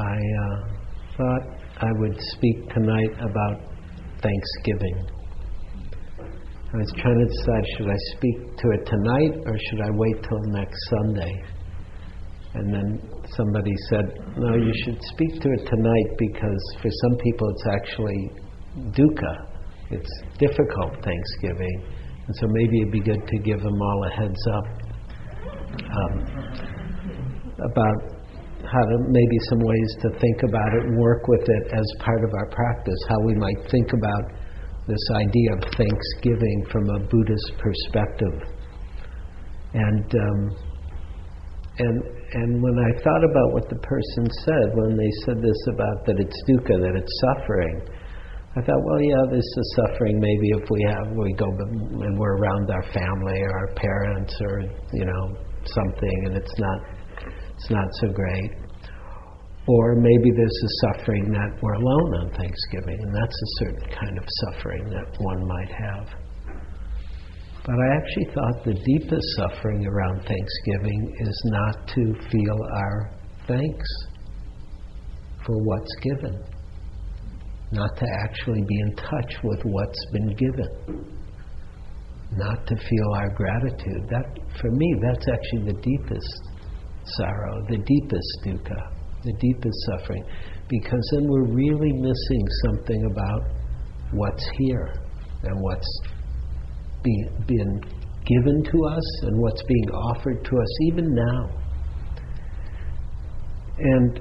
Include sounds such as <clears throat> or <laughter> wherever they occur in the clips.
I uh, thought I would speak tonight about Thanksgiving. I was trying to decide should I speak to it tonight or should I wait till next Sunday? And then somebody said, No, you should speak to it tonight because for some people it's actually dukkha. It's difficult Thanksgiving. And so maybe it'd be good to give them all a heads up um, about how to maybe some ways to think about it and work with it as part of our practice, how we might think about this idea of Thanksgiving from a Buddhist perspective. And um, and and when I thought about what the person said when they said this about that it's dukkha, that it's suffering, I thought, well, yeah, this is suffering. Maybe if we have we go and we're around our family or our parents or you know something, and it's not it's not so great. Or maybe there's a suffering that we're alone on Thanksgiving, and that's a certain kind of suffering that one might have. But I actually thought the deepest suffering around Thanksgiving is not to feel our thanks for what's given, not to actually be in touch with what's been given, not to feel our gratitude. That, for me, that's actually the deepest sorrow, the deepest dukkha, the deepest suffering, because then we're really missing something about what's here and what's be, been given to us and what's being offered to us even now. And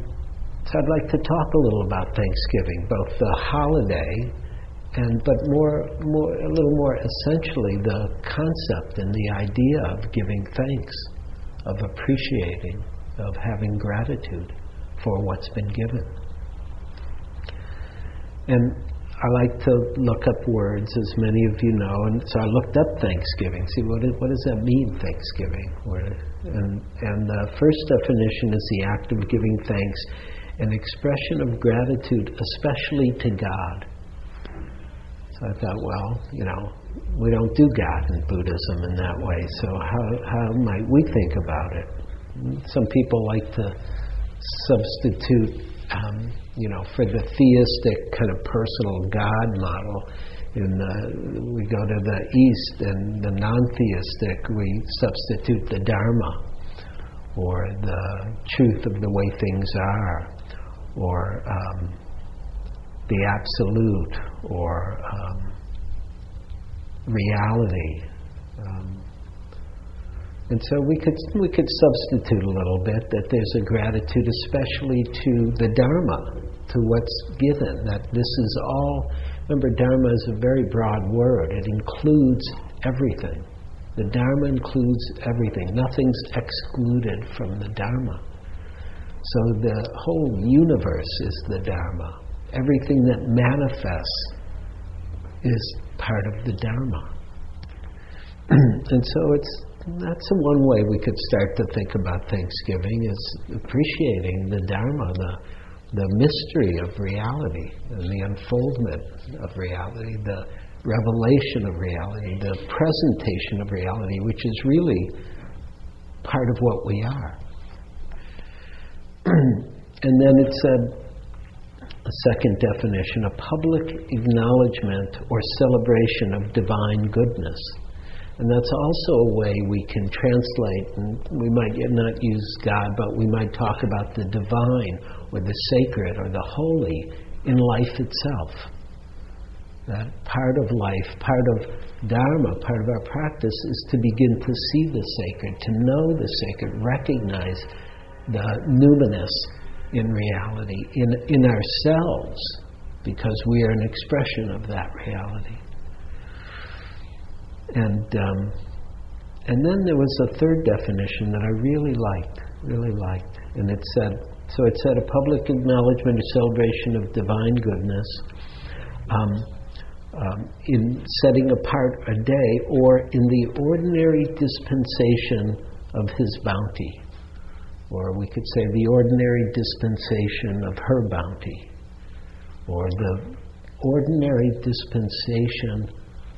so I'd like to talk a little about Thanksgiving, both the holiday and but more, more a little more essentially the concept and the idea of giving thanks, of appreciating, of having gratitude for what's been given. And I like to look up words, as many of you know, and so I looked up Thanksgiving. See, what, is, what does that mean, Thanksgiving? And, and the first definition is the act of giving thanks, an expression of gratitude, especially to God. So I thought, well, you know, we don't do God in Buddhism in that way, so how, how might we think about it? Some people like to substitute, um, you know, for the theistic kind of personal God model. In the, we go to the East, and the non-theistic, we substitute the Dharma, or the truth of the way things are, or um, the absolute, or um, reality. Um, and so we could, we could substitute a little bit that there's a gratitude, especially to the Dharma, to what's given, that this is all, remember, Dharma is a very broad word, it includes everything. The Dharma includes everything, nothing's excluded from the Dharma. So the whole universe is the Dharma. Everything that manifests is part of the Dharma. <clears throat> and so it's that's one way we could start to think about Thanksgiving is appreciating the Dharma, the, the mystery of reality, and the unfoldment of reality, the revelation of reality, the presentation of reality, which is really part of what we are. <clears throat> and then it said, a second definition, a public acknowledgement or celebration of divine goodness. And that's also a way we can translate, and we might not use God, but we might talk about the divine or the sacred or the holy in life itself. That part of life, part of Dharma, part of our practice is to begin to see the sacred, to know the sacred, recognize the numinous in reality, in, in ourselves, because we are an expression of that reality. And um, and then there was a third definition that I really liked, really liked, and it said so. It said a public acknowledgement or celebration of divine goodness. Um, um, in setting apart a day or in the ordinary dispensation of his bounty. Or we could say the ordinary dispensation of her bounty. Or the ordinary dispensation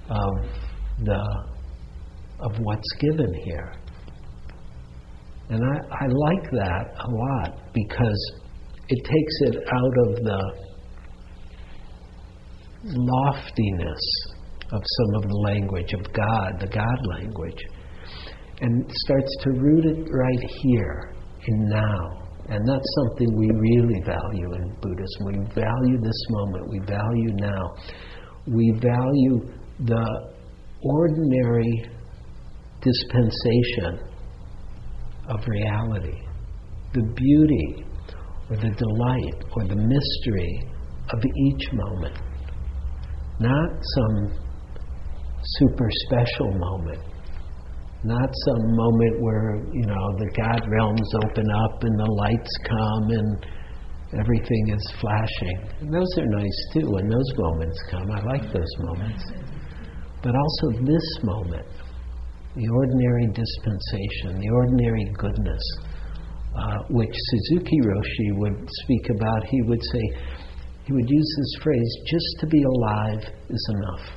of the of what's given here. And I, I like that a lot because it takes it out of the loftiness of some of the language of God, the God language, and starts to root it right here in now. And that's something we really value in Buddhism. We value this moment, we value now. We value the ordinary dispensation of reality, the beauty or the delight or the mystery of each moment not some super special moment, not some moment where, you know, the God realms open up and the lights come and everything is flashing. And those are nice too when those moments come. I like those moments. But also this moment, the ordinary dispensation, the ordinary goodness, uh, which Suzuki Roshi would speak about. He would say, he would use this phrase just to be alive is enough.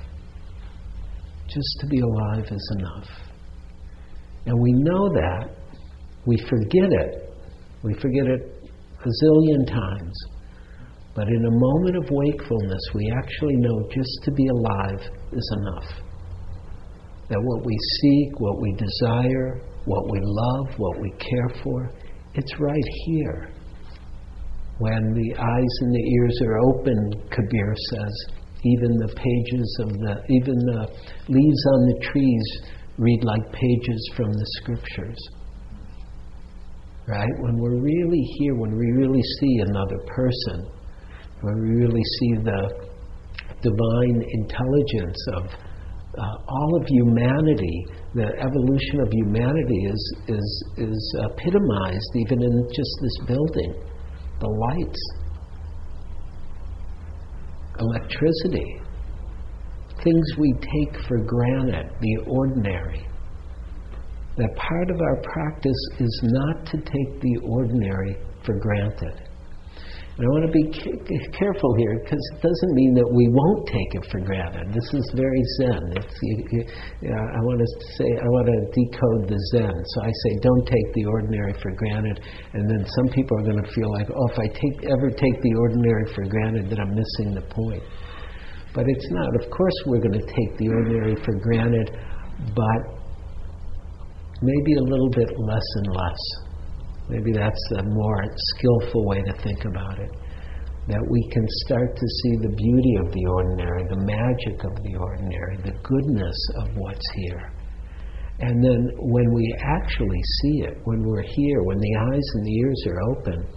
Just to be alive is enough. And we know that. We forget it. We forget it a zillion times. But in a moment of wakefulness, we actually know just to be alive is enough. That what we seek, what we desire, what we love, what we care for, it's right here. When the eyes and the ears are open, Kabir says, even the pages of the, even the leaves on the trees read like pages from the scriptures. Right? When we're really here, when we really see another person, we really see the divine intelligence of uh, all of humanity, the evolution of humanity is, is, is epitomized even in just this building the lights, electricity, things we take for granted, the ordinary. That part of our practice is not to take the ordinary for granted. I want to be careful here because it doesn't mean that we won't take it for granted. This is very Zen. You, you, uh, I want to say, I want to decode the Zen. So I say, don't take the ordinary for granted. And then some people are going to feel like, oh, if I take, ever take the ordinary for granted, then I'm missing the point. But it's not. Of course, we're going to take the ordinary for granted, but maybe a little bit less and less. Maybe that's a more skillful way to think about it. That we can start to see the beauty of the ordinary, the magic of the ordinary, the goodness of what's here. And then when we actually see it, when we're here, when the eyes and the ears are open,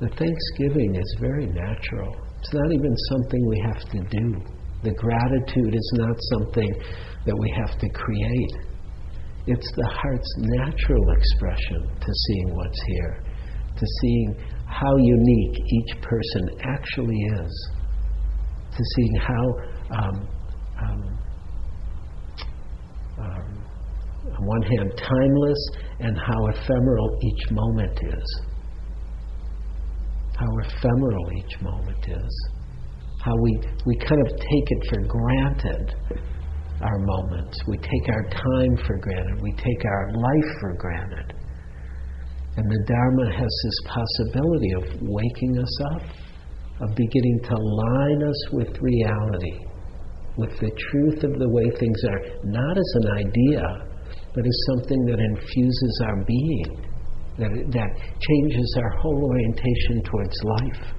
the thanksgiving is very natural. It's not even something we have to do. The gratitude is not something that we have to create. It's the heart's natural expression to seeing what's here, to seeing how unique each person actually is, to seeing how, um, um, um, on one hand, timeless and how ephemeral each moment is. How ephemeral each moment is. How we, we kind of take it for granted our moments. We take our time for granted. We take our life for granted. And the Dharma has this possibility of waking us up, of beginning to line us with reality, with the truth of the way things are, not as an idea, but as something that infuses our being, that, that changes our whole orientation towards life.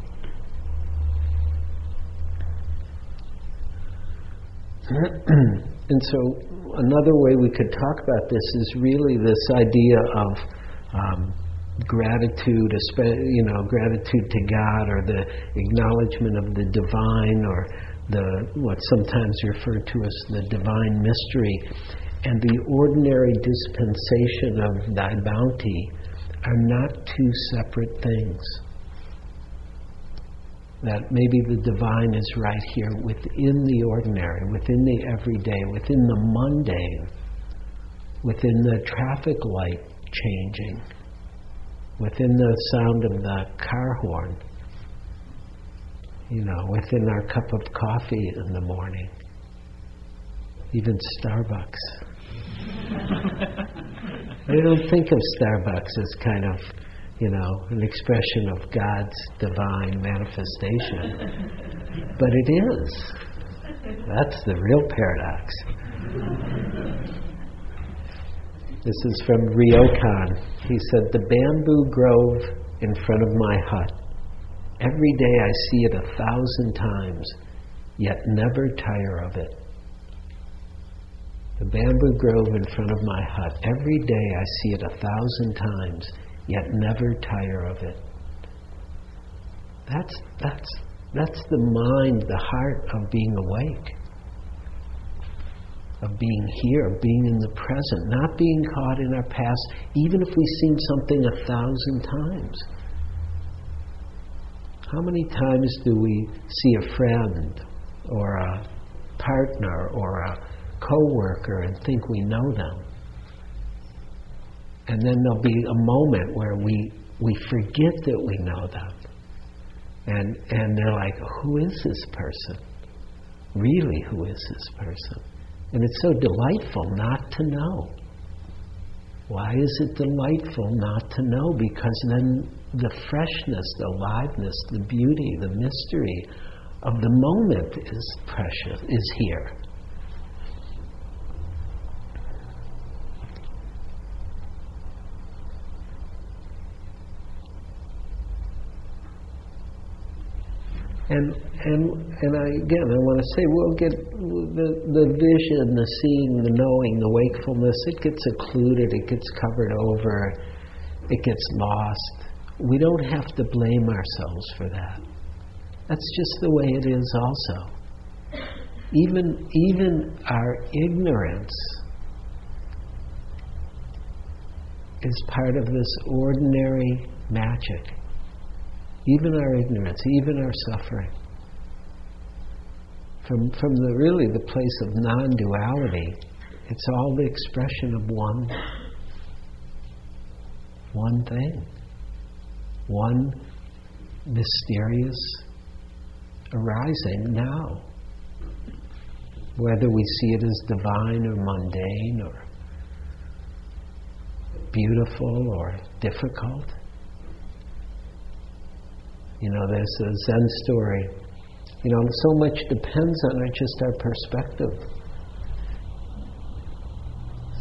<clears throat> and so, another way we could talk about this is really this idea of um, gratitude, you know, gratitude to God, or the acknowledgement of the divine, or the what's sometimes referred to as the divine mystery, and the ordinary dispensation of Thy bounty are not two separate things that maybe the divine is right here within the ordinary, within the everyday, within the mundane, within the traffic light changing, within the sound of the car horn, you know, within our cup of coffee in the morning, even Starbucks. <laughs> I don't think of Starbucks as kind of you know, an expression of God's divine manifestation. <laughs> but it is. That's the real paradox. This is from Ryokan. He said, The bamboo grove in front of my hut. Every day I see it a thousand times, yet never tire of it. The bamboo grove in front of my hut. Every day I see it a thousand times, yet never tire of it. That's, that's, that's the mind, the heart of being awake, of being here, of being in the present, not being caught in our past, even if we've seen something a thousand times. How many times do we see a friend or a partner or a coworker and think we know them? And then there'll be a moment where we, we forget that we know them. And, and they're like, who is this person? Really, who is this person? And it's so delightful not to know. Why is it delightful not to know? Because then the freshness, the aliveness, the beauty, the mystery of the moment is precious, is here. And and and I again I want to say we'll get the the vision, the seeing, the knowing, the wakefulness. It gets occluded. It gets covered over. It gets lost. We don't have to blame ourselves for that. That's just the way it is. Also, even even our ignorance is part of this ordinary magic even our ignorance, even our suffering. From, from the really the place of non-duality, it's all the expression of one, one thing, one mysterious arising now. Whether we see it as divine or mundane or beautiful or difficult. You know, there's a Zen story. You know, so much depends on just our perspective.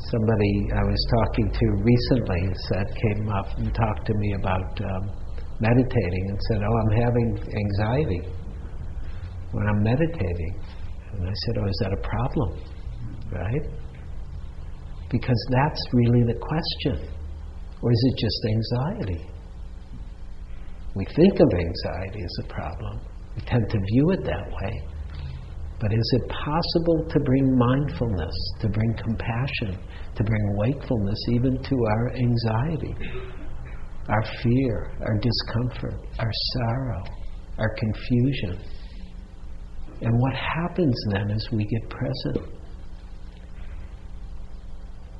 Somebody I was talking to recently said came up and talked to me about um, meditating and said, "Oh, I'm having anxiety when I'm meditating." And I said, "Oh, is that a problem?" Right? Because that's really the question. Or is it just anxiety? We think of anxiety as a problem. We tend to view it that way. But is it possible to bring mindfulness, to bring compassion, to bring wakefulness even to our anxiety, our fear, our discomfort, our sorrow, our confusion? And what happens then as we get present?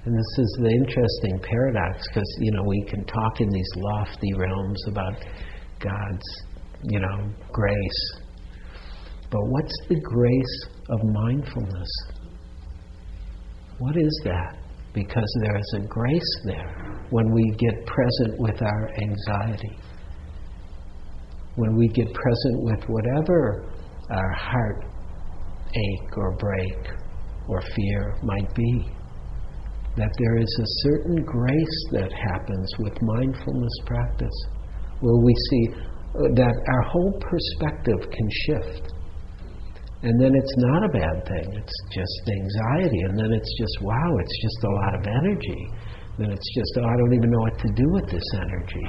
And this is the interesting paradox because, you know, we can talk in these lofty realms about God's, you know, grace. But what's the grace of mindfulness? What is that? Because there is a grace there when we get present with our anxiety. When we get present with whatever our heart ache or break or fear might be. That there is a certain grace that happens with mindfulness practice where we see uh, that our whole perspective can shift. And then it's not a bad thing, it's just anxiety. And then it's just, wow, it's just a lot of energy. Then it's just, oh, I don't even know what to do with this energy.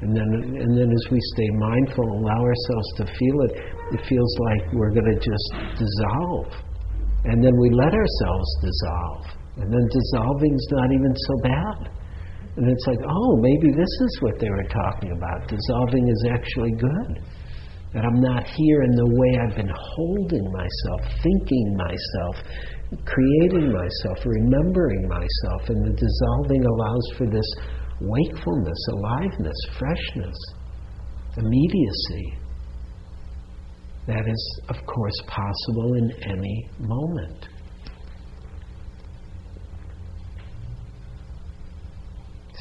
And then, and then as we stay mindful, allow ourselves to feel it, it feels like we're going to just dissolve. And then we let ourselves dissolve. And then dissolving's not even so bad. And it's like, oh, maybe this is what they were talking about. Dissolving is actually good. That I'm not here in the way I've been holding myself, thinking myself, creating myself, remembering myself. And the dissolving allows for this wakefulness, aliveness, freshness, immediacy. That is, of course, possible in any moment.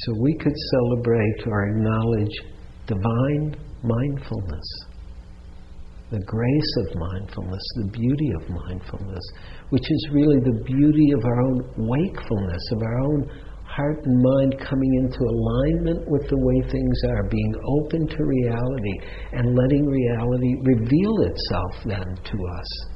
So we could celebrate or acknowledge divine mindfulness, the grace of mindfulness, the beauty of mindfulness, which is really the beauty of our own wakefulness, of our own heart and mind coming into alignment with the way things are, being open to reality and letting reality reveal itself then to us.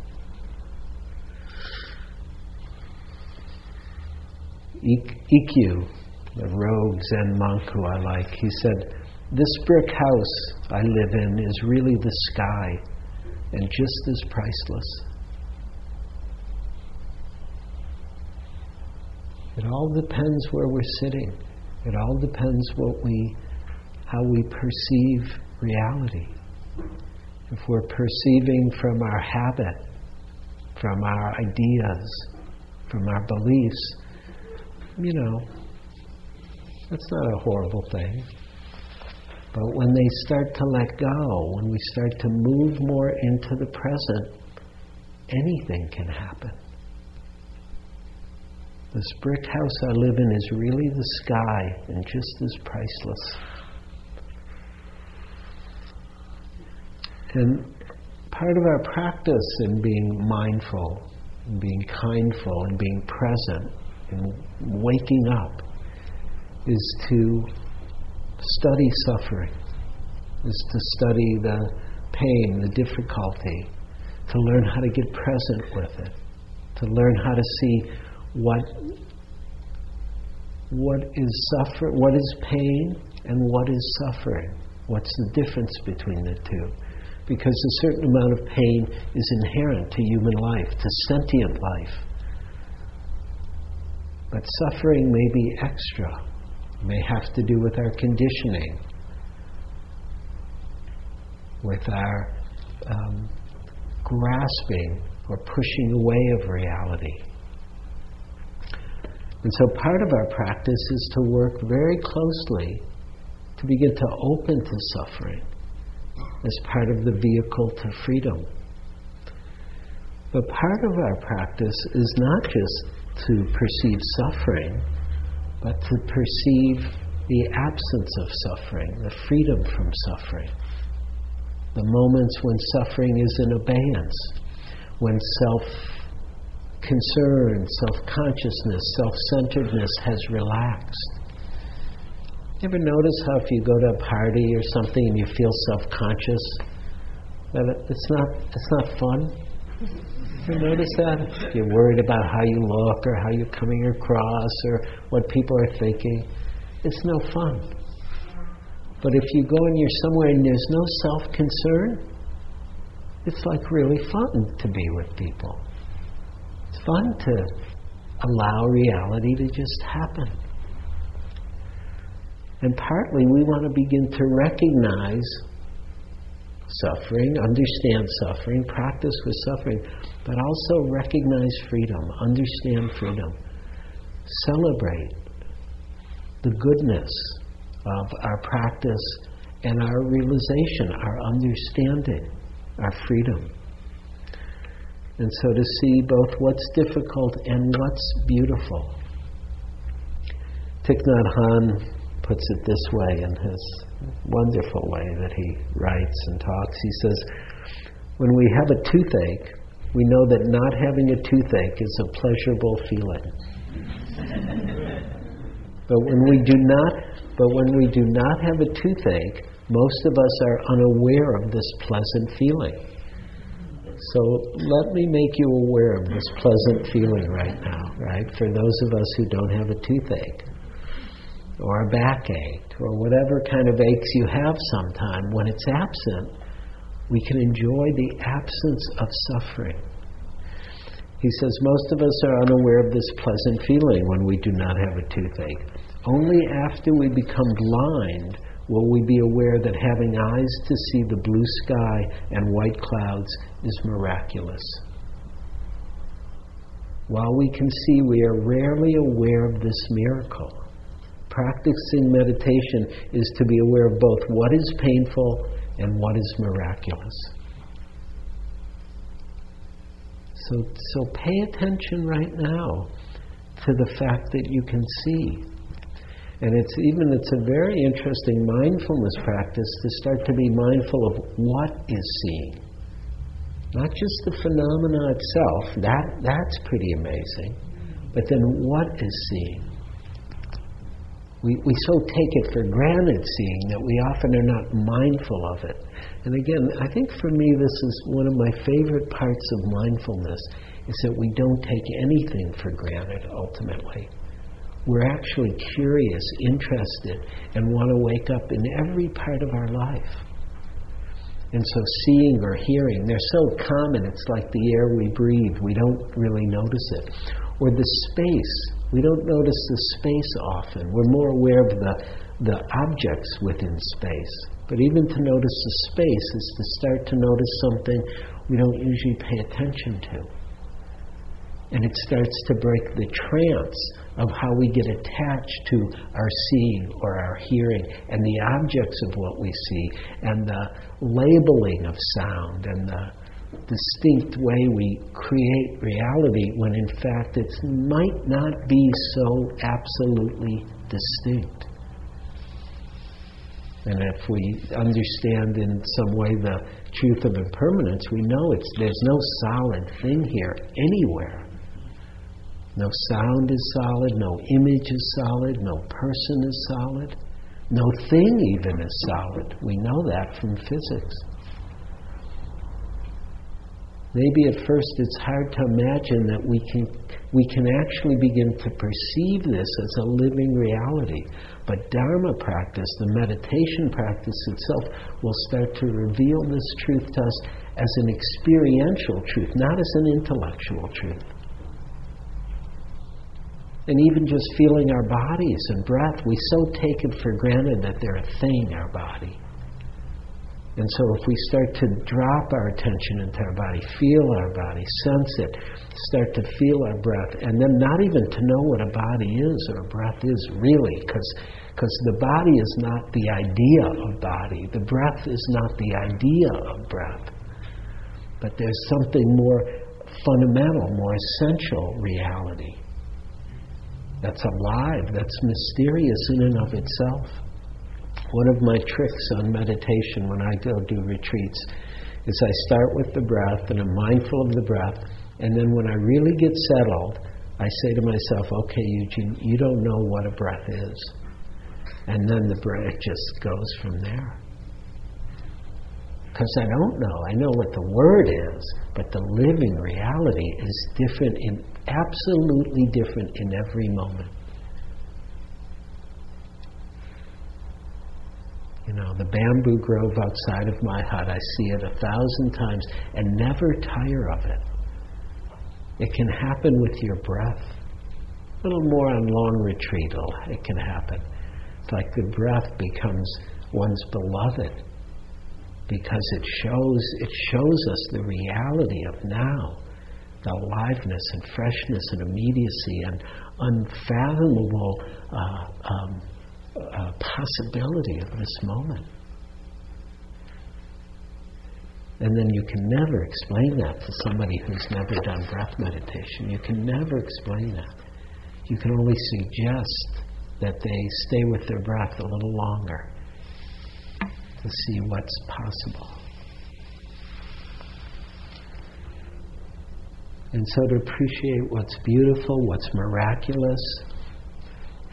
Ikkyu, the rogue Zen monk who I like, he said, This brick house I live in is really the sky and just as priceless. It all depends where we're sitting. It all depends what we, how we perceive reality. If we're perceiving from our habit, from our ideas, from our beliefs, you know, that's not a horrible thing. But when they start to let go, when we start to move more into the present, anything can happen. This brick house I live in is really the sky and just as priceless. And part of our practice in being mindful, and being kindful, and being present, and waking up is to study suffering, is to study the pain, the difficulty, to learn how to get present with it, to learn how to see what what is suffer what is pain and what is suffering. What's the difference between the two? Because a certain amount of pain is inherent to human life to sentient life. But suffering may be extra may have to do with our conditioning with our um, grasping or pushing away of reality and so part of our practice is to work very closely to begin to open to suffering as part of the vehicle to freedom. But part of our practice is not just to perceive suffering, but to perceive the absence of suffering, the freedom from suffering. The moments when suffering is in abeyance, when self concern, self consciousness, self centeredness has relaxed. Ever notice how if you go to a party or something and you feel self conscious, that it's not, it's not fun? Ever notice that? You're worried about how you look or how you're coming across or what people are thinking. It's no fun. But if you go and you're somewhere and there's no self concern, it's like really fun to be with people It's fun to allow reality to just happen. And partly we want to begin to recognize suffering, understand suffering, practice with suffering, but also recognize freedom, understand freedom, celebrate the goodness of our practice and our realization, our understanding, our freedom. And so to see both what's difficult and what's beautiful. Thich Nhat Hanh puts it this way in his wonderful way that he writes and talks. He says, When we have a toothache, we know that not having a toothache is a pleasurable feeling. <laughs> but when we do not but when we do not have a toothache, most of us are unaware of this pleasant feeling. So let me make you aware of this pleasant feeling right now, right? For those of us who don't have a toothache or a backache or whatever kind of aches you have sometime, when it's absent, we can enjoy the absence of suffering. He says most of us are unaware of this pleasant feeling when we do not have a toothache. Only after we become blind will we be aware that having eyes to see the blue sky and white clouds is miraculous. While we can see, we are rarely aware of this miracle. Practicing meditation is to be aware of both what is painful and what is miraculous. So, so pay attention right now to the fact that you can see And it's even it's a very interesting mindfulness practice to start to be mindful of what is seeing. Not just the phenomena itself, that that's pretty amazing. But then what is seeing? We, we so take it for granted seeing that we often are not mindful of it. And again, I think for me, this is one of my favorite parts of mindfulness is that we don't take anything for granted ultimately. We're actually curious, interested, and want to wake up in every part of our life. And so seeing or hearing, they're so common, it's like the air we breathe. We don't really notice it. Or the space we don't notice the space often. We're more aware of the, the objects within space. But even to notice the space is to start to notice something we don't usually pay attention to. And it starts to break the trance of how we get attached to our seeing or our hearing and the objects of what we see and the labeling of sound and the distinct way we create reality when in fact it might not be so absolutely distinct. And if we understand in some way the truth of impermanence, we know it's, there's no solid thing here anywhere. No sound is solid, no image is solid, no person is solid, no thing even is solid. We know that from physics. Maybe at first it's hard to imagine that we can, we can actually begin to perceive this as a living reality. But Dharma practice, the meditation practice itself, will start to reveal this truth to us as an experiential truth, not as an intellectual truth. And even just feeling our bodies and breath, we so take it for granted that they're a thing, our body. And so, if we start to drop our attention into our body, feel our body, sense it, start to feel our breath, and then not even to know what a body is or a breath is really, because the body is not the idea of body, the breath is not the idea of breath. But there's something more fundamental, more essential reality that's alive, that's mysterious in and of itself. One of my tricks on meditation when I go do retreats is I start with the breath and I'm mindful of the breath, and then when I really get settled, I say to myself, okay, Eugene, you don't know what a breath is. And then the breath just goes from there. Because I don't know. I know what the word is, but the living reality is different in absolutely different in every moment. You know, the bamboo grove outside of my hut, I see it a thousand times and never tire of it. It can happen with your breath. A little more on long retreat, it can happen. It's like the breath becomes one's beloved because it shows it shows us the reality of now, the aliveness and freshness and immediacy and unfathomable uh, um, uh, possibility of this moment. And then you can never explain that to somebody who's never done breath meditation. You can never explain that. You can only suggest that they stay with their breath a little longer to see what's possible. And so to appreciate what's beautiful, what's miraculous,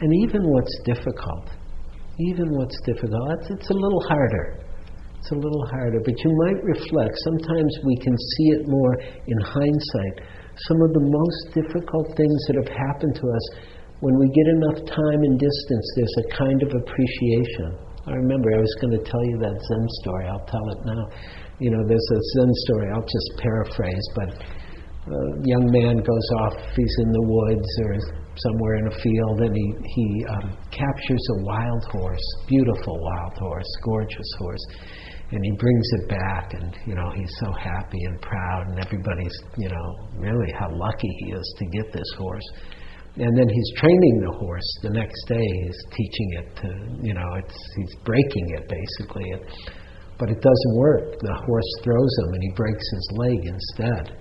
and even what's difficult, even what's difficult, it's, it's a little harder. It's a little harder, but you might reflect. Sometimes we can see it more in hindsight. Some of the most difficult things that have happened to us, when we get enough time and distance, there's a kind of appreciation. I remember I was going to tell you that Zen story. I'll tell it now. You know, there's a Zen story. I'll just paraphrase, but a young man goes off. He's in the woods or somewhere in a field, and he he um, captures a wild horse, beautiful wild horse, gorgeous horse, and he brings it back, and you know he's so happy and proud, and everybody's you know really how lucky he is to get this horse. And then he's training the horse. The next day, he's teaching it to you know it's he's breaking it basically, but it doesn't work. The horse throws him, and he breaks his leg instead.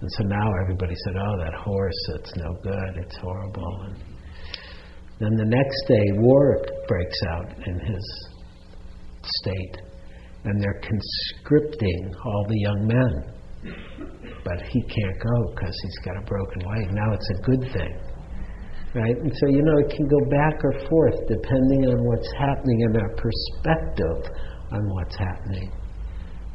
And so now everybody said, oh, that horse, it's no good, it's horrible. And Then the next day, war breaks out in his state, and they're conscripting all the young men. But he can't go because he's got a broken leg. Now it's a good thing. Right? And so, you know, it can go back or forth depending on what's happening and our perspective on what's happening.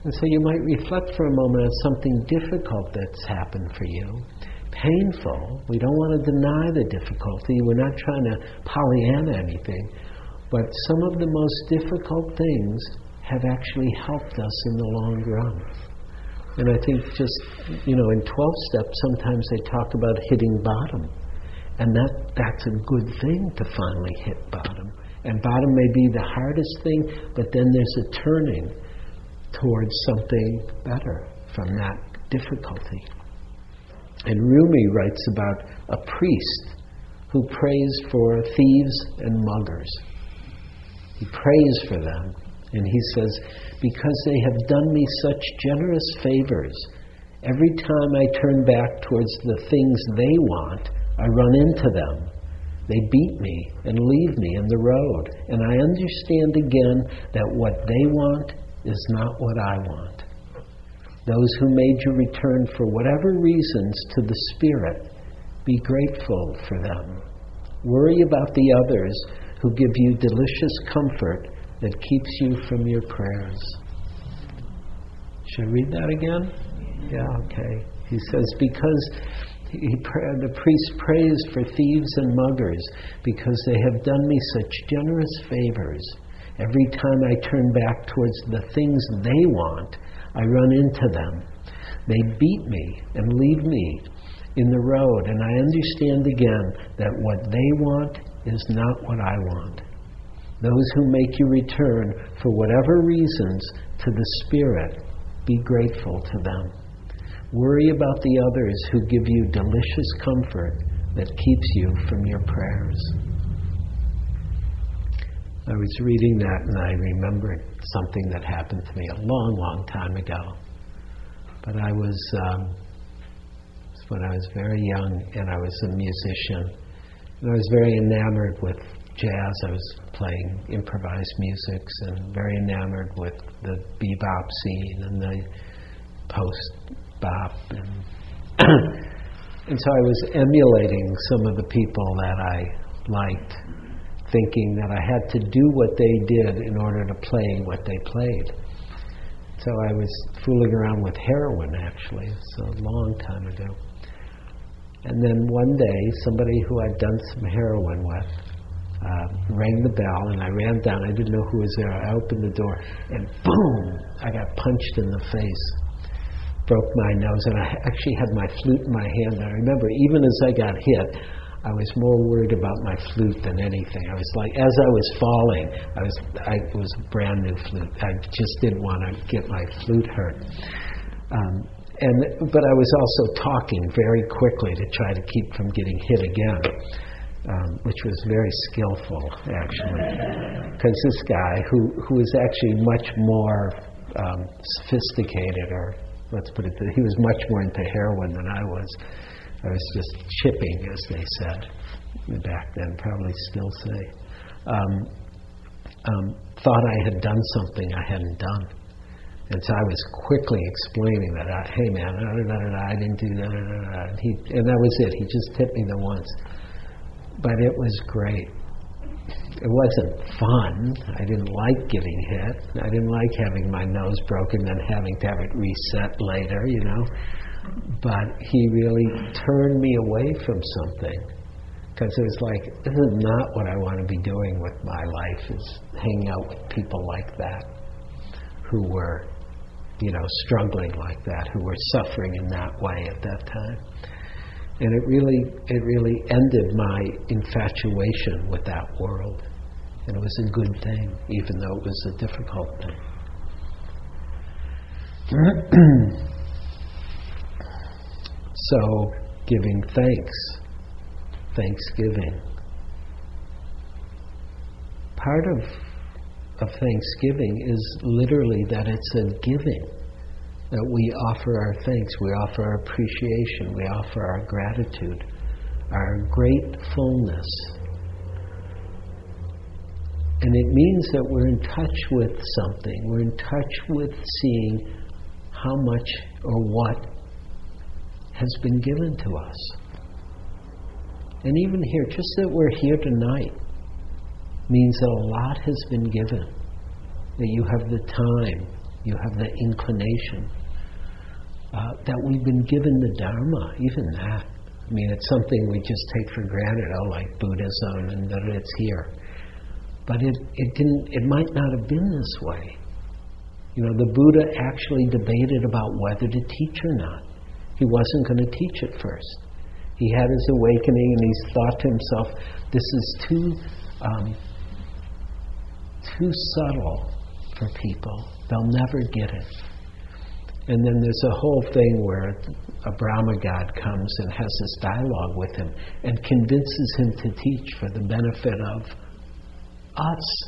And so you might reflect for a moment on something difficult that's happened for you. Painful. We don't want to deny the difficulty. We're not trying to Pollyanna anything. But some of the most difficult things have actually helped us in the long run. And I think just, you know, in 12 steps, sometimes they talk about hitting bottom. And that, that's a good thing to finally hit bottom. And bottom may be the hardest thing, but then there's a turning towards something better from that difficulty. And Rumi writes about a priest who prays for thieves and muggers. He prays for them. And he says, Because they have done me such generous favors, every time I turn back towards the things they want, I run into them. They beat me and leave me in the road. And I understand again that what they want is not what I want. Those who made you return for whatever reasons to the Spirit, be grateful for them. Worry about the others who give you delicious comfort that keeps you from your prayers. Should I read that again? Yeah, okay. He says, because he, the priest prays for thieves and muggers because they have done me such generous favors. Every time I turn back towards the things they want, I run into them. They beat me and leave me in the road, and I understand again that what they want is not what I want. Those who make you return for whatever reasons to the Spirit, be grateful to them. Worry about the others who give you delicious comfort that keeps you from your prayers. I was reading that and I remembered something that happened to me a long, long time ago. But I was, um, when I was very young and I was a musician, and I was very enamored with jazz. I was playing improvised musics and very enamored with the bebop scene and the post bop. And, <clears throat> and so I was emulating some of the people that I liked, thinking that I had to do what they did in order to play what they played. So I was fooling around with heroin actually, it's a long time ago. And then one day, somebody who I'd done some heroin with uh, rang the bell, and I ran down. I didn't know who was there. I opened the door, and boom! I got punched in the face, broke my nose, and I actually had my flute in my hand. I remember, even as I got hit, I was more worried about my flute than anything. I was like, as I was falling, I was, I, was a brand new flute. I just didn't want to get my flute hurt. Um, and, but I was also talking very quickly to try to keep from getting hit again, um, which was very skillful, actually. Because this guy, who, who was actually much more um, sophisticated, or let's put it, he was much more into heroin than I was. I was just chipping, as they said back then, probably still say. Um, um, thought I had done something I hadn't done. And so I was quickly explaining that, uh, hey man, I didn't do that. And, and that was it. He just hit me the once. But it was great. It wasn't fun. I didn't like getting hit. I didn't like having my nose broken and having to have it reset later, you know. But he really turned me away from something. Because it was like, this is not what I want to be doing with my life, is hanging out with people like that who were you know, struggling like that, who were suffering in that way at that time. And it really, it really ended my infatuation with that world. And it was a good thing, even though it was a difficult thing. <clears throat> so, giving thanks, thanksgiving. Part of of thanksgiving is literally that it's a giving. That we offer our thanks, we offer our appreciation, we offer our gratitude, our gratefulness And it means that we're in touch with something. We're in touch with seeing how much or what has been given to us. And even here, just that we're here tonight means that a lot has been given. That you have the time, you have the inclination, uh, that we've been given the Dharma, even that. I mean, it's something we just take for granted, oh, like Buddhism, and that it's here. But it, it didn't. It might not have been this way. You know, the Buddha actually debated about whether to teach or not. He wasn't going to teach at first. He had his awakening, and he thought to himself, "This is too um, too subtle for people. They'll never get it." And then there's a whole thing where a Brahma god comes and has this dialogue with him and convinces him to teach for the benefit of us.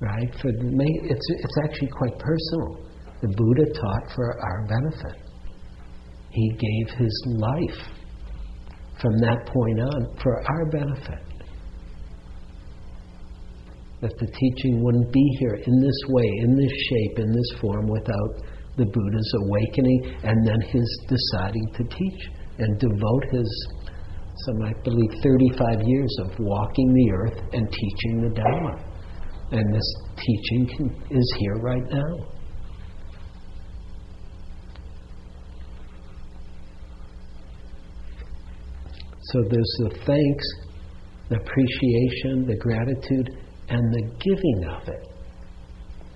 Right? For it's, it's actually quite personal. The Buddha taught for our benefit. He gave his life from that point on for our benefit. That the teaching wouldn't be here in this way, in this shape, in this form without the Buddha's awakening and then his deciding to teach and devote his, some I believe, 35 years of walking the earth and teaching the Dharma. And this teaching can, is here right now. So there's the thanks, the appreciation, the gratitude, and the giving of it.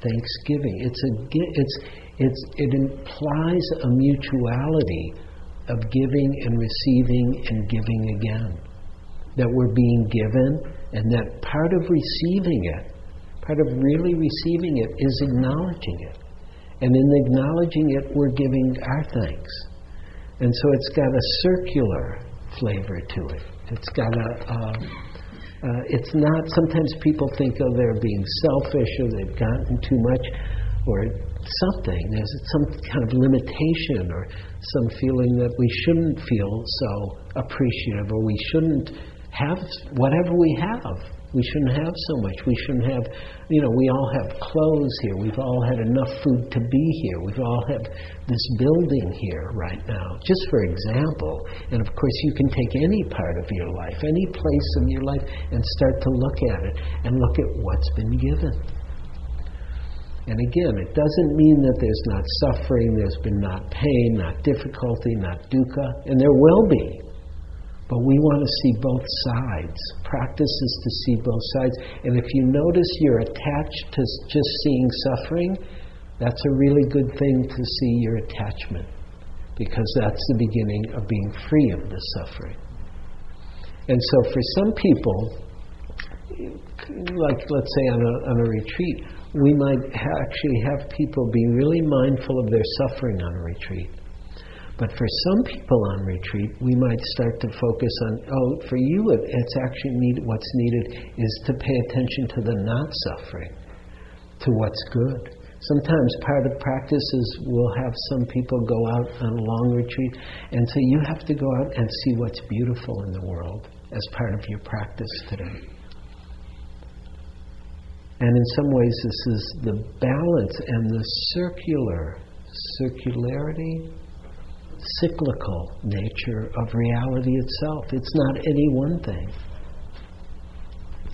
Thanksgiving. It's a it's it's, it implies a mutuality of giving and receiving and giving again. That we're being given, and that part of receiving it, part of really receiving it, is acknowledging it. And in acknowledging it, we're giving our thanks. And so it's got a circular flavor to it. It's got a. Uh, uh, it's not. Sometimes people think, oh, they're being selfish or they've gotten too much, or something. There's some kind of limitation or some feeling that we shouldn't feel so appreciative or we shouldn't have whatever we have. We shouldn't have so much. We shouldn't have, you know, we all have clothes here. We've all had enough food to be here. We've all had this building here right now, just for example. And of course, you can take any part of your life, any place of your life, and start to look at it and look at what's been given. And again, it doesn't mean that there's not suffering, there's been not pain, not difficulty, not dukkha, and there will be. But we want to see both sides. Practice is to see both sides. And if you notice you're attached to just seeing suffering, that's a really good thing to see your attachment, because that's the beginning of being free of the suffering. And so for some people, like let's say on a, on a retreat, we might ha- actually have people be really mindful of their suffering on a retreat. But for some people on retreat, we might start to focus on, oh, for you, it's actually need, what's needed is to pay attention to the not suffering, to what's good. Sometimes part of practice is we'll have some people go out on a long retreat, and so you have to go out and see what's beautiful in the world as part of your practice today. And in some ways, this is the balance and the circular, circularity, cyclical nature of reality itself. It's not any one thing.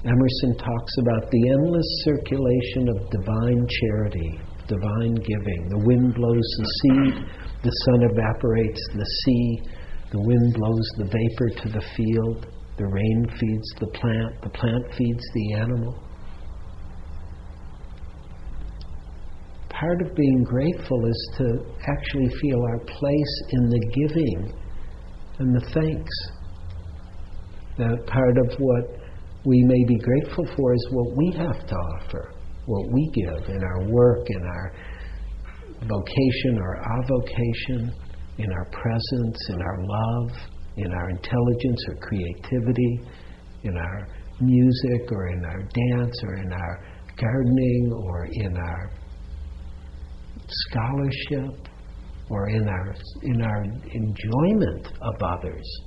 Emerson talks about the endless circulation of divine charity, divine giving. The wind blows the seed, the sun evaporates the sea, the wind blows the vapor to the field, the rain feeds the plant, the plant feeds the animal. Part of being grateful is to actually feel our place in the giving and the thanks. That part of what we may be grateful for is what we have to offer, what we give in our work, in our vocation or avocation, in our presence, in our love, in our intelligence or creativity, in our music or in our dance or in our gardening or in our scholarship or in our, in our enjoyment of others,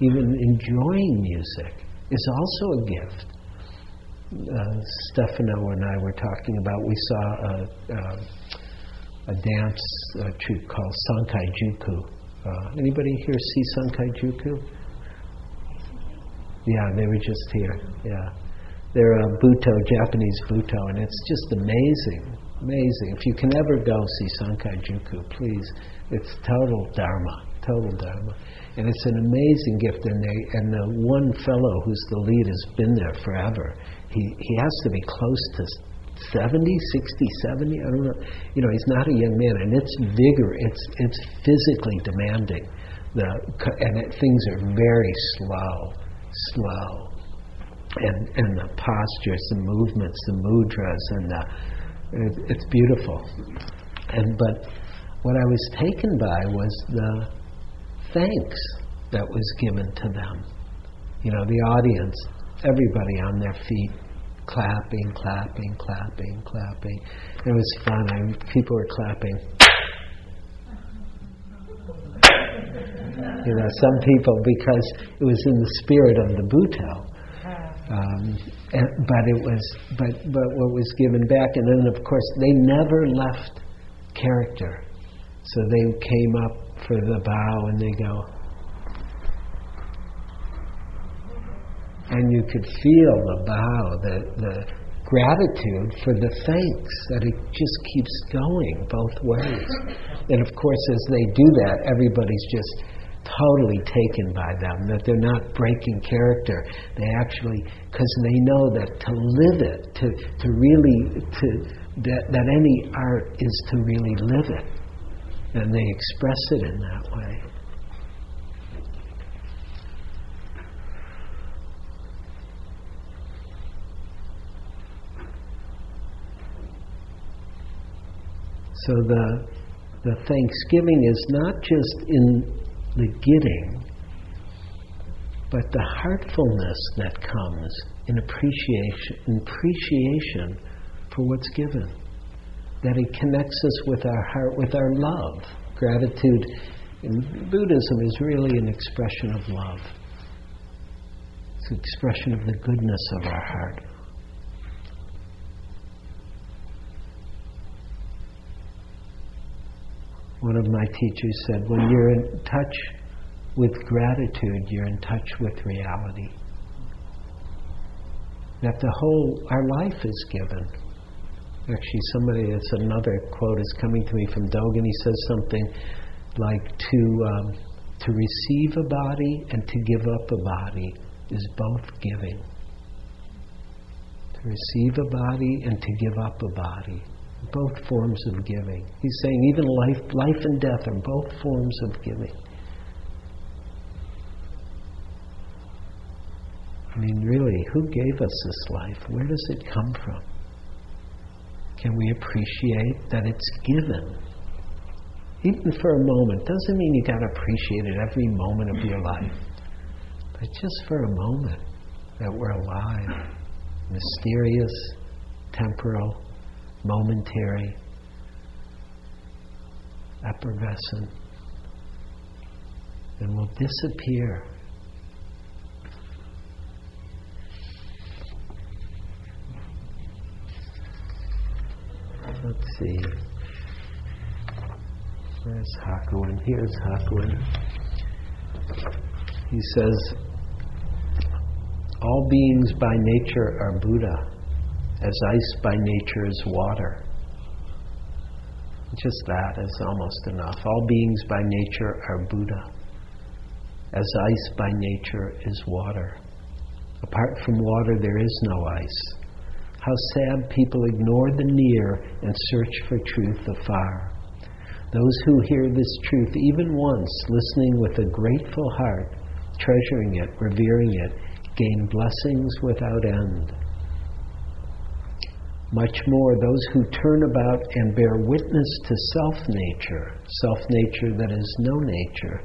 even enjoying music, is also a gift. uh, Stefano and I were talking about, we saw a, a, a dance troupe called Sankai Juku. Uh, anybody here see Sankai Juku? Yeah, they were just here. Yeah. They're a Buto, Japanese Buto, and it's just amazing, amazing. If you can ever go see Sankai Juku, please. It's total Dharma, total Dharma. And it's an amazing gift, and, they, and the one fellow who's the lead has been there forever. He, he has to be close to 70, 60, 70, I don't know. You know, he's not a young man, and it's vigor, it's, it's physically demanding. The, and it, things are very slow, slow and, and the postures, the movements, the mudras, and the, it, it's beautiful. And but what I was taken by was the thanks that was given to them. You know, the audience, everybody on their feet, clapping, clapping, clapping, clapping. It was fun. I, people were clapping. You know, some people because it was in the spirit of the Buto. Um, and, but it was, but but what was given back, and then of course they never left character. So they came up for the bow, and they go, and you could feel the bow, the the gratitude for the thanks that it just keeps going both ways. And of course, as they do that, everybody's just totally taken by them, that they're not breaking character. They actually, because they know that to live it, to, to really, to, that, that any art is to really live it. And they express it in that way. So the the thanksgiving is not just in the getting, but the heartfulness that comes in appreciation, appreciation for what's given. That it connects us with our heart, with our love. Gratitude in Buddhism is really an expression of love. It's an expression of the goodness of our heart. One of my teachers said, when you're in touch with gratitude, you're in touch with reality. That the whole, our life is given. Actually, somebody, it's another quote is coming to me from Dogen. He says something like to, um, to receive a body and to give up a body is both giving. To receive a body and to give up a body both forms of giving. He's saying even life, life and death are both forms of giving. I mean, really, who gave us this life? Where does it come from? Can we appreciate that it's given? Even for a moment. Doesn't mean you got to appreciate it every moment of your life. But just for a moment that we're alive, mysterious, temporal, momentary, effervescent, and will disappear. Let's see. Where's Hakuin? Here's Hakuin. He says, All beings by nature are Buddha as ice by nature is water. Just that is almost enough. All beings by nature are Buddha, as ice by nature is water. Apart from water, there is no ice. How sad people ignore the near and search for truth afar. Those who hear this truth even once, listening with a grateful heart, treasuring it, revering it, gain blessings without end. Much more, those who turn about and bear witness to self nature, self nature that is no nature,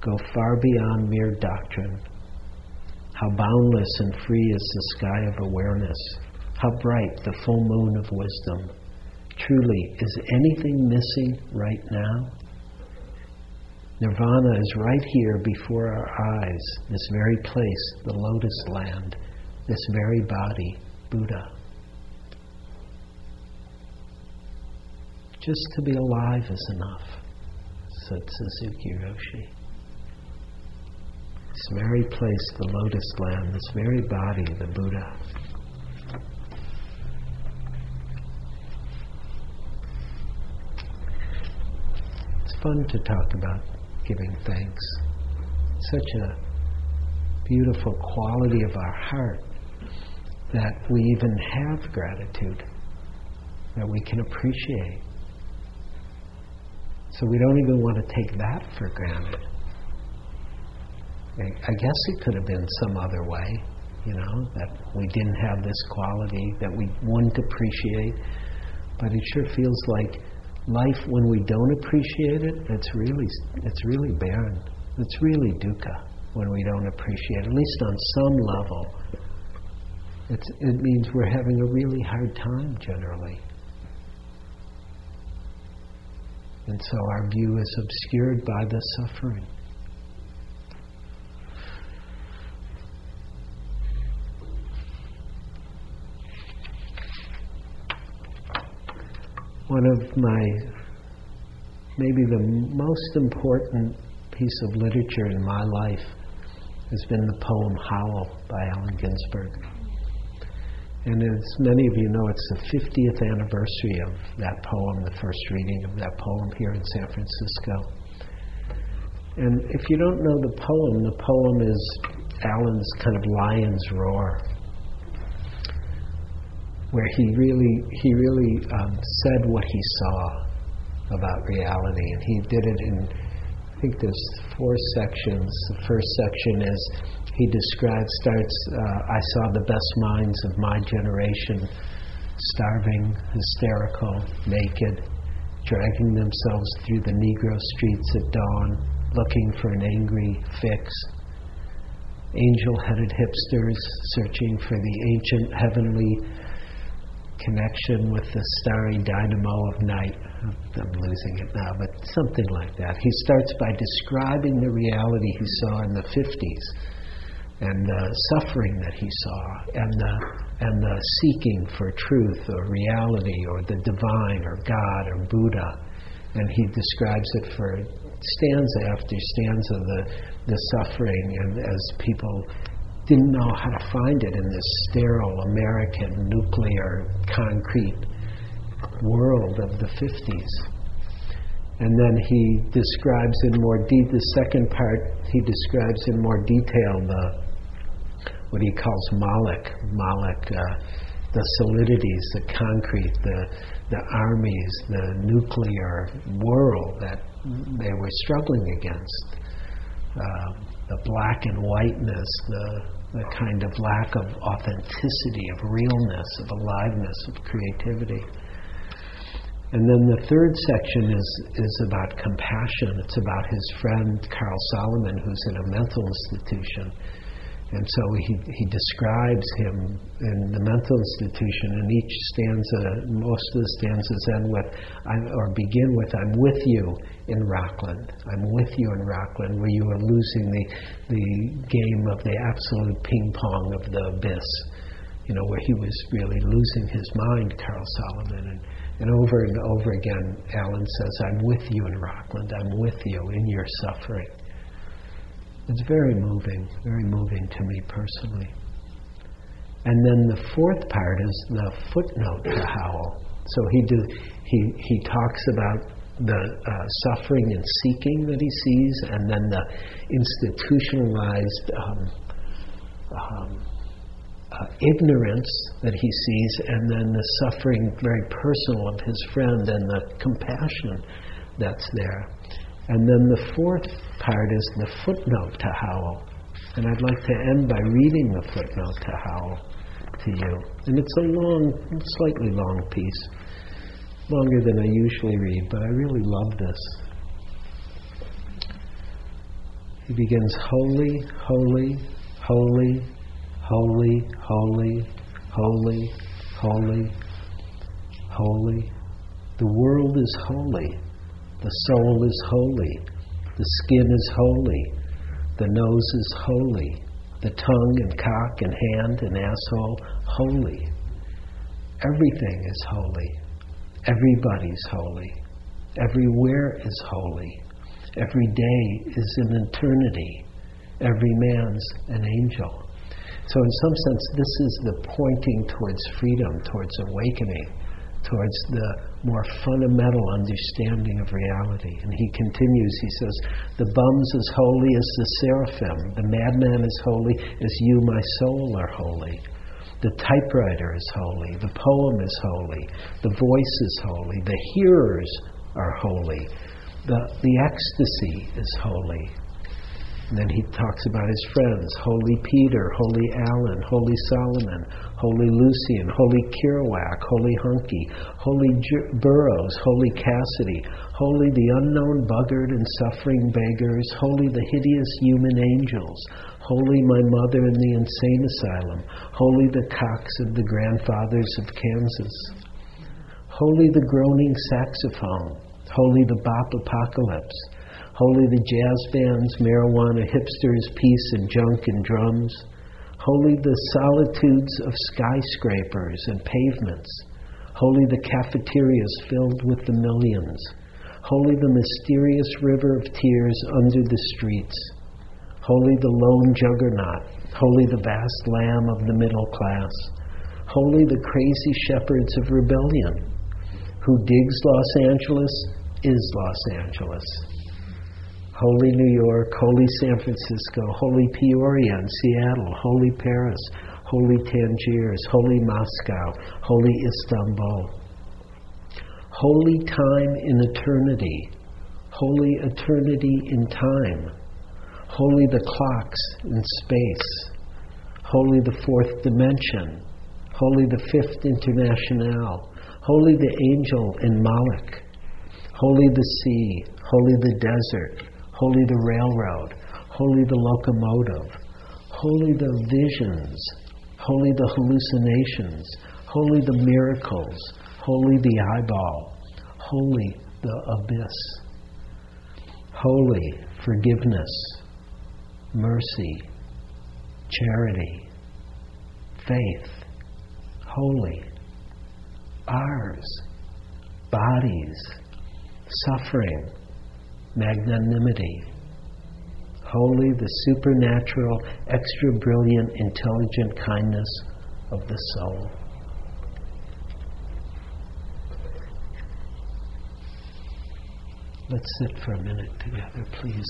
go far beyond mere doctrine. How boundless and free is the sky of awareness. How bright the full moon of wisdom. Truly, is anything missing right now? Nirvana is right here before our eyes, this very place, the lotus land, this very body Buddha. Just to be alive is enough, said Suzuki Roshi. This very place, the lotus land, this very body, the Buddha. It's fun to talk about giving thanks. Such a beautiful quality of our heart that we even have gratitude, that we can appreciate. So we don't even want to take that for granted. I guess it could have been some other way, you know, that we didn't have this quality, that we wouldn't appreciate. But it sure feels like life when we don't appreciate it, it's really it's really barren. It's really dukkha when we don't appreciate, at least on some level. It's, it means we're having a really hard time generally. And so our view is obscured by the suffering. One of my, maybe the most important piece of literature in my life has been the poem Howl by Allen Ginsberg. And as many of you know, it's the 50th anniversary of that poem, the first reading of that poem here in San Francisco. And if you don't know the poem, the poem is Allen's kind of lion's roar, where he really, he really um, said what he saw about reality, and he did it in, I think there's four sections. The first section is he describes, starts, uh, I saw the best minds of my generation starving, hysterical, naked, dragging themselves through the Negro streets at dawn, looking for an angry fix. Angel headed hipsters searching for the ancient heavenly connection with the starry dynamo of night. I'm losing it now, but something like that. He starts by describing the reality he saw in the 50s and the suffering that he saw, and the, and the seeking for truth or reality or the divine or God or Buddha. And he describes it for stanza after stanza, the, the suffering, and as people didn't know how to find it in this sterile American nuclear concrete world of the 50s. And then he describes in more detail, the second part, he describes in more detail the what he calls Moloch, Moloch, uh, the solidities, the concrete, the, the armies, the nuclear world that they were struggling against. Uh, the black and whiteness, the, the kind of lack of authenticity, of realness, of aliveness, of creativity. And then the third section is, is about compassion. It's about his friend Carl Solomon, who's in a mental institution and so he, he describes him in the mental institution, and each stanza, most of the stanzas end with, or begin with, I'm with you in Rockland. I'm with you in Rockland, where you are losing the, the game of the absolute ping pong of the abyss. You know, where he was really losing his mind, Carl Solomon. And, and over and over again, Allen says, I'm with you in Rockland. I'm with you in your suffering. It's very moving, very moving to me personally. And then the fourth part is the footnote to Howl. So he do, he he talks about the uh, suffering and seeking that he sees, and then the institutionalized um, um, uh, ignorance that he sees, and then the suffering, very personal, of his friend, and the compassion that's there. And then the fourth part is the footnote to Howl. And I'd like to end by reading the footnote to Howl to you. And it's a long, slightly long piece, longer than I usually read, but I really love this. He begins holy, holy, holy, holy, holy, holy, holy, holy. The world is holy. The soul is holy. The skin is holy. The nose is holy. The tongue and cock and hand and asshole, holy. Everything is holy. Everybody's holy. Everywhere is holy. Every day is an eternity. Every man's an angel. So, in some sense, this is the pointing towards freedom, towards awakening, towards the more fundamental understanding of reality. And he continues, he says, The bum's as holy as the seraphim, the madman is holy as you, my soul, are holy. The typewriter is holy, the poem is holy, the voice is holy, the hearers are holy, the, the ecstasy is holy. And then he talks about his friends Holy Peter, Holy Allen, Holy Solomon, Holy Lucien, Holy Kerouac, Holy Huncke, Holy J- Burroughs, Holy Cassady, Holy the unknown buggard and suffering beggars, Holy the hideous human angels, Holy my mother in the insane asylum, Holy the cocks of the grandfathers of Kansas, Holy the groaning saxophone, Holy the bop apocalypse, Holy the jazz bands, marijuana hipsters, peace and junk and drums. Holy the solitudes of skyscrapers and pavements. Holy the cafeterias filled with the millions. Holy the mysterious river of tears under the streets. Holy the lone juggernaut. Holy the vast lamb of the middle class. Holy the crazy shepherds of rebellion. Who digs Los Angeles is Los Angeles. Holy New York, Holy San Francisco, Holy Peoria and Seattle, Holy Paris, Holy Tangiers, Holy Moscow, Holy Istanbul. Holy time in eternity, holy eternity in time, holy the clocks in space, holy the fourth dimension, holy the fifth international, holy the angel in Moloch, holy the sea, holy the desert, holy the railroad, holy the locomotive, holy the visions, holy the hallucinations, holy the miracles, holy the eyeball, holy the abyss, holy forgiveness, mercy, charity, faith, holy, ours, bodies, suffering, magnanimity, holy the supernatural, extra brilliant, intelligent kindness of the soul. Let's sit for a minute together, please.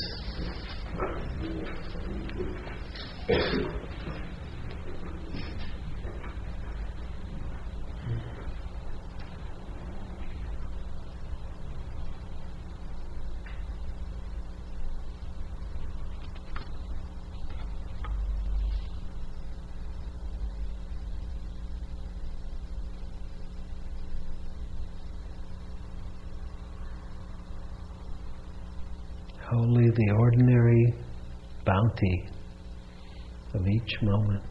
Holy the ordinary bounty of each moment.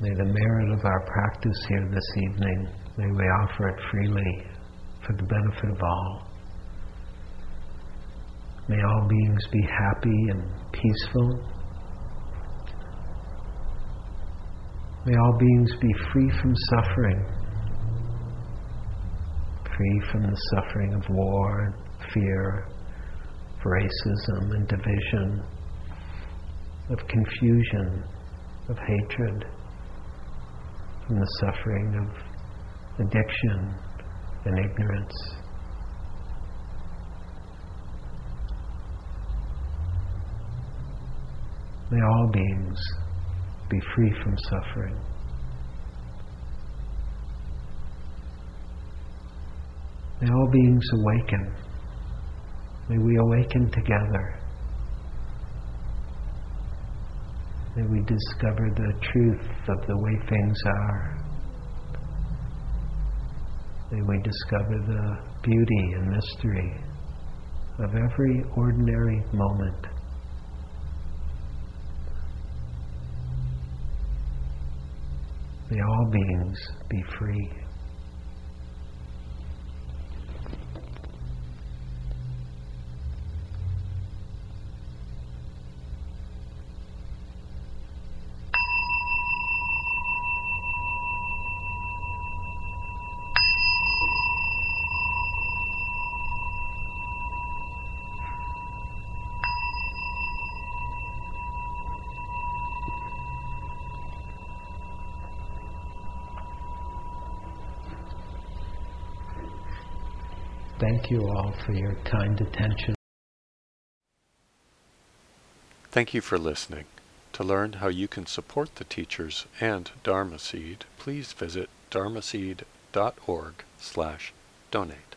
May the merit of our practice here this evening, may we offer it freely for the benefit of all. May all beings be happy and peaceful. May all beings be free from suffering, free from the suffering of war and fear, of racism and division, of confusion, of hatred, from the suffering of addiction and ignorance. May all beings be free from suffering. May all beings awaken. May we awaken together. May we discover the truth of the way things are. May we discover the beauty and mystery of every ordinary moment. May all beings be free. Thank you all for your kind attention. Thank you for listening. To learn how you can support the teachers and Dharma Seed, please visit dharmaseed.org slash donate.